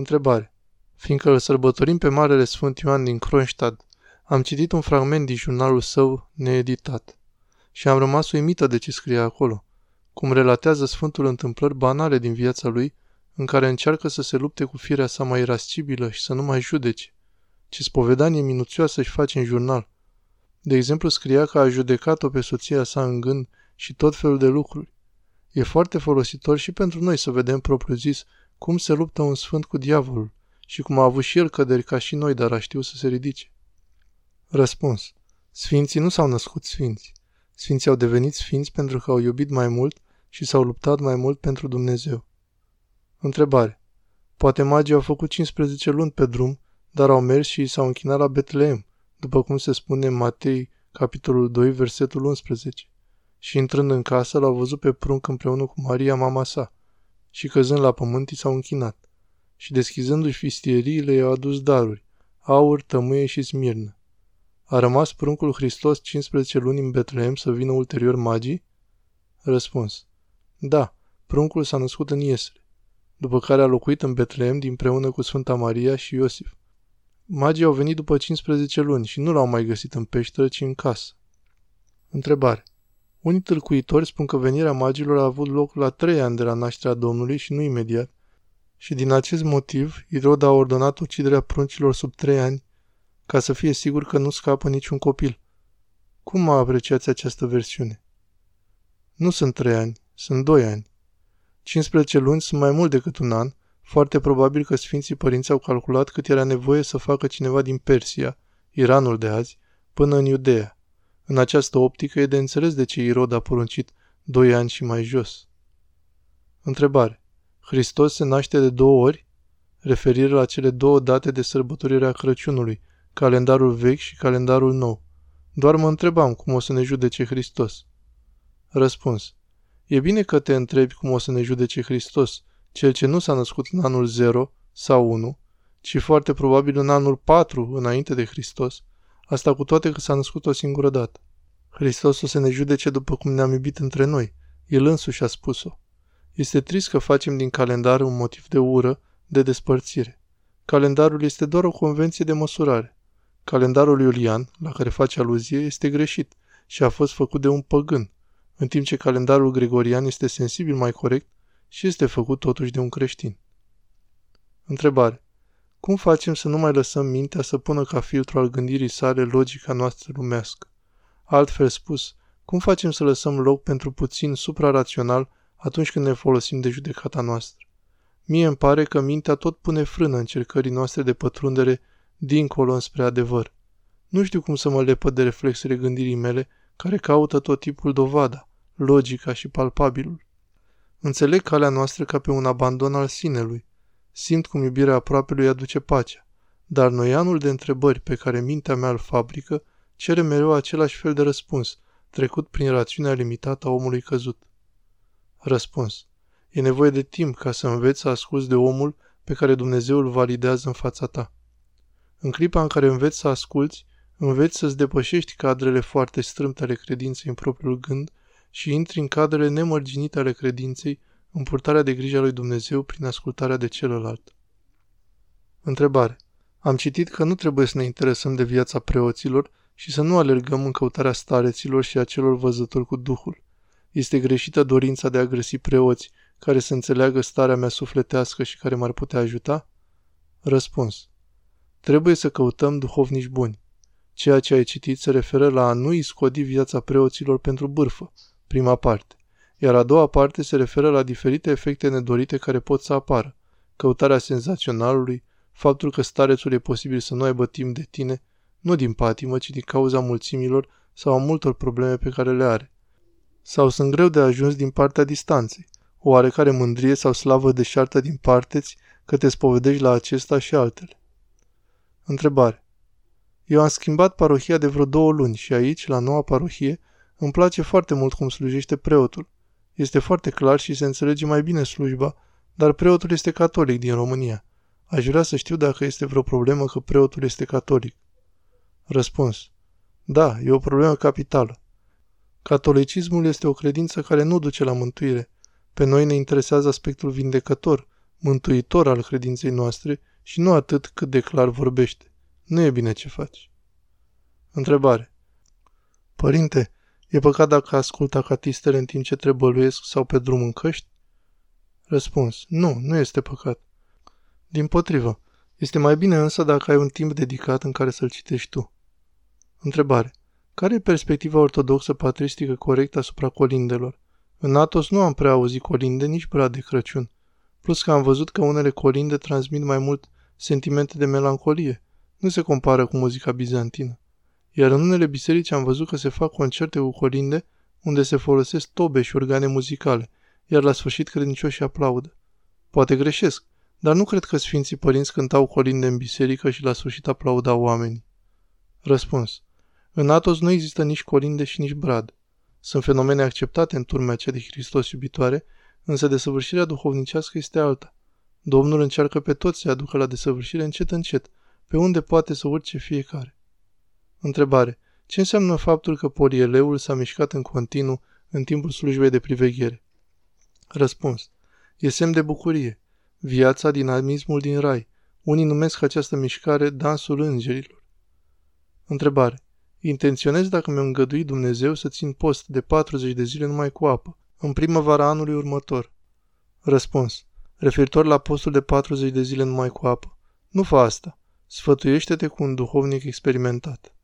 Întrebare. Fiindcă îl sărbătorim pe Marele Sfânt Ioan din Kronstadt, am citit un fragment din jurnalul său needitat și am rămas uimită de ce scrie acolo, cum relatează Sfântul întâmplări banale din viața lui, în care încearcă să se lupte cu firea sa mai irascibilă și să nu mai judece. Ce spovedanie minuțioasă își face în jurnal. De exemplu, scria că a judecat-o pe soția sa în gând și tot felul de lucruri. E foarte folositor și pentru noi să vedem propriu zis cum se luptă un sfânt cu diavolul și cum a avut și el căderi ca și noi, dar a știut să se ridice. Răspuns. Sfinții nu s-au născut sfinți. Sfinții au devenit sfinți pentru că au iubit mai mult și s-au luptat mai mult pentru Dumnezeu. Întrebare. Poate magii au făcut 15 luni pe drum, dar au mers și s-au închinat la Betleem, după cum se spune în Matei, capitolul 2, versetul 11. Și intrând în casă, l-au văzut pe prunc împreună cu Maria, mama sa, și căzând la pământ, i s-au închinat. Și deschizându-și fistieriile, i-au adus daruri, aur, tămâie și smirnă. A rămas pruncul Hristos 15 luni în Betlehem să vină ulterior magii? Răspuns. Da, pruncul s-a născut în Iesle, după care a locuit în Betlehem dinpreună cu Sfânta Maria și Iosif. Magii au venit după 15 luni și nu l-au mai găsit în peșteră, ci în casă. Întrebare. Unii tâlcuitori spun că venirea magilor a avut loc la trei ani de la nașterea Domnului și nu imediat, și din acest motiv Irod a ordonat uciderea pruncilor sub trei ani, ca să fie sigur că nu scapă niciun copil. Cum apreciați această versiune? Nu sunt trei ani, sunt doi ani. 15 luni sunt mai mult decât un an, foarte probabil că Sfinții Părinți au calculat cât era nevoie să facă cineva din Persia, Iranul de azi, până în Iudea. În această optică e de înțeles de ce Irod a poruncit doi ani și mai jos. Întrebare. Hristos se naște de două ori? Referire la cele două date de sărbătorire a Crăciunului, calendarul vechi și calendarul nou. Doar mă întrebam cum o să ne judece Hristos. Răspuns. E bine că te întrebi cum o să ne judece Hristos, cel ce nu s-a născut în anul 0 sau 1, ci foarte probabil în anul 4 înainte de Hristos, asta cu toate că s-a născut o singură dată. Hristos o să ne judece după cum ne-am iubit între noi. El însuși a spus-o. Este trist că facem din calendar un motiv de ură, de despărțire. Calendarul este doar o convenție de măsurare. Calendarul iulian, la care face aluzie, este greșit și a fost făcut de un păgân, în timp ce calendarul gregorian este sensibil mai corect și este făcut totuși de un creștin. Întrebare. Cum facem să nu mai lăsăm mintea să pună ca filtru al gândirii sale logica noastră lumească? Altfel spus, cum facem să lăsăm loc pentru puțin suprarațional atunci când ne folosim de judecata noastră? Mie îmi pare că mintea tot pune frână încercării noastre de pătrundere dincolo înspre adevăr. Nu știu cum să mă lepăd de reflexele gândirii mele care caută tot tipul dovada, logica și palpabilul. Înțeleg calea noastră ca pe un abandon al sinelui. Simt cum iubirea aproapelui aduce pacea. Dar noianul de întrebări pe care mintea mea îl fabrică cere mereu același fel de răspuns, trecut prin rațiunea limitată a omului căzut. Răspuns. E nevoie de timp ca să înveți să asculți de omul pe care Dumnezeu îl validează în fața ta. În clipa în care înveți să asculți, înveți să-ți depășești cadrele foarte strâmte ale credinței în propriul gând și intri în cadrele nemărginite ale credinței în purtarea de grijă a lui Dumnezeu prin ascultarea de celălalt. Întrebare. Am citit că nu trebuie să ne interesăm de viața preoților și să nu alergăm în căutarea stareților și a celor văzători cu Duhul. Este greșită dorința de a găsi preoți care să înțeleagă starea mea sufletească și care m-ar putea ajuta? Răspuns. Trebuie să căutăm duhovnici buni. Ceea ce ai citit se referă la a nu iscodi viața preoților pentru bârfă, prima parte, iar a doua parte se referă la diferite efecte nedorite care pot să apară, căutarea senzaționalului, faptul că starețul e posibil să nu aibă timp de tine, nu din patimă, ci din cauza mulțimilor sau a multor probleme pe care le are. Sau sunt greu de ajuns din partea distanței, o oarecare mândrie sau slavă deșartă din parteți că te spovedești la acesta și altele. Întrebare. Eu am schimbat parohia de vreo două luni și aici, la noua parohie, îmi place foarte mult cum slujește preotul. Este foarte clar și se înțelege mai bine slujba, dar preotul este catolic din România. Aș vrea să știu dacă este vreo problemă că preotul este catolic. Răspuns. Da, e o problemă capitală. Catolicismul este o credință care nu duce la mântuire. Pe noi ne interesează aspectul vindecător, mântuitor al credinței noastre și nu atât cât de clar vorbește. Nu e bine ce faci. Întrebare. Părinte, e păcat dacă ascult acatistele în timp ce trebăluiesc sau pe drum în căști? Răspuns. Nu, nu este păcat. Din potrivă, este mai bine însă dacă ai un timp dedicat în care să-l citești tu. Întrebare. Care e perspectiva ortodoxă patristică corectă asupra colindelor? În Atos nu am prea auzit colinde, nici brad de Crăciun. Plus că am văzut că unele colinde transmit mai mult sentimente de melancolie. Nu se compară cu muzica bizantină. Iar în unele biserici am văzut că se fac concerte cu colinde unde se folosesc tobe și organe muzicale, iar la sfârșit credincioșii aplaudă. Poate greșesc, dar nu cred că Sfinții Părinți cântau colinde în biserică și la sfârșit aplaudau oamenii. Răspuns. În Atos nu există nici colinde și nici brad. Sunt fenomene acceptate în turmea cea de Hristos iubitoare, însă desăvârșirea duhovnicească este alta. Domnul încearcă pe toți să aducă la desăvârșire încet încet, pe unde poate să urce fiecare. Întrebare. Ce înseamnă faptul că polieleul s-a mișcat în continuu în timpul slujbei de priveghere? Răspuns. E semn de bucurie. Viața, dinamismul din rai. Unii numesc această mișcare dansul îngerilor. Întrebare. Intenționez dacă mi-a îngăduit Dumnezeu să țin post de 40 de zile numai cu apă, în primăvara anului următor. Răspuns. Referitor la postul de 40 de zile numai cu apă. Nu fa asta. Sfătuiește-te cu un duhovnic experimentat.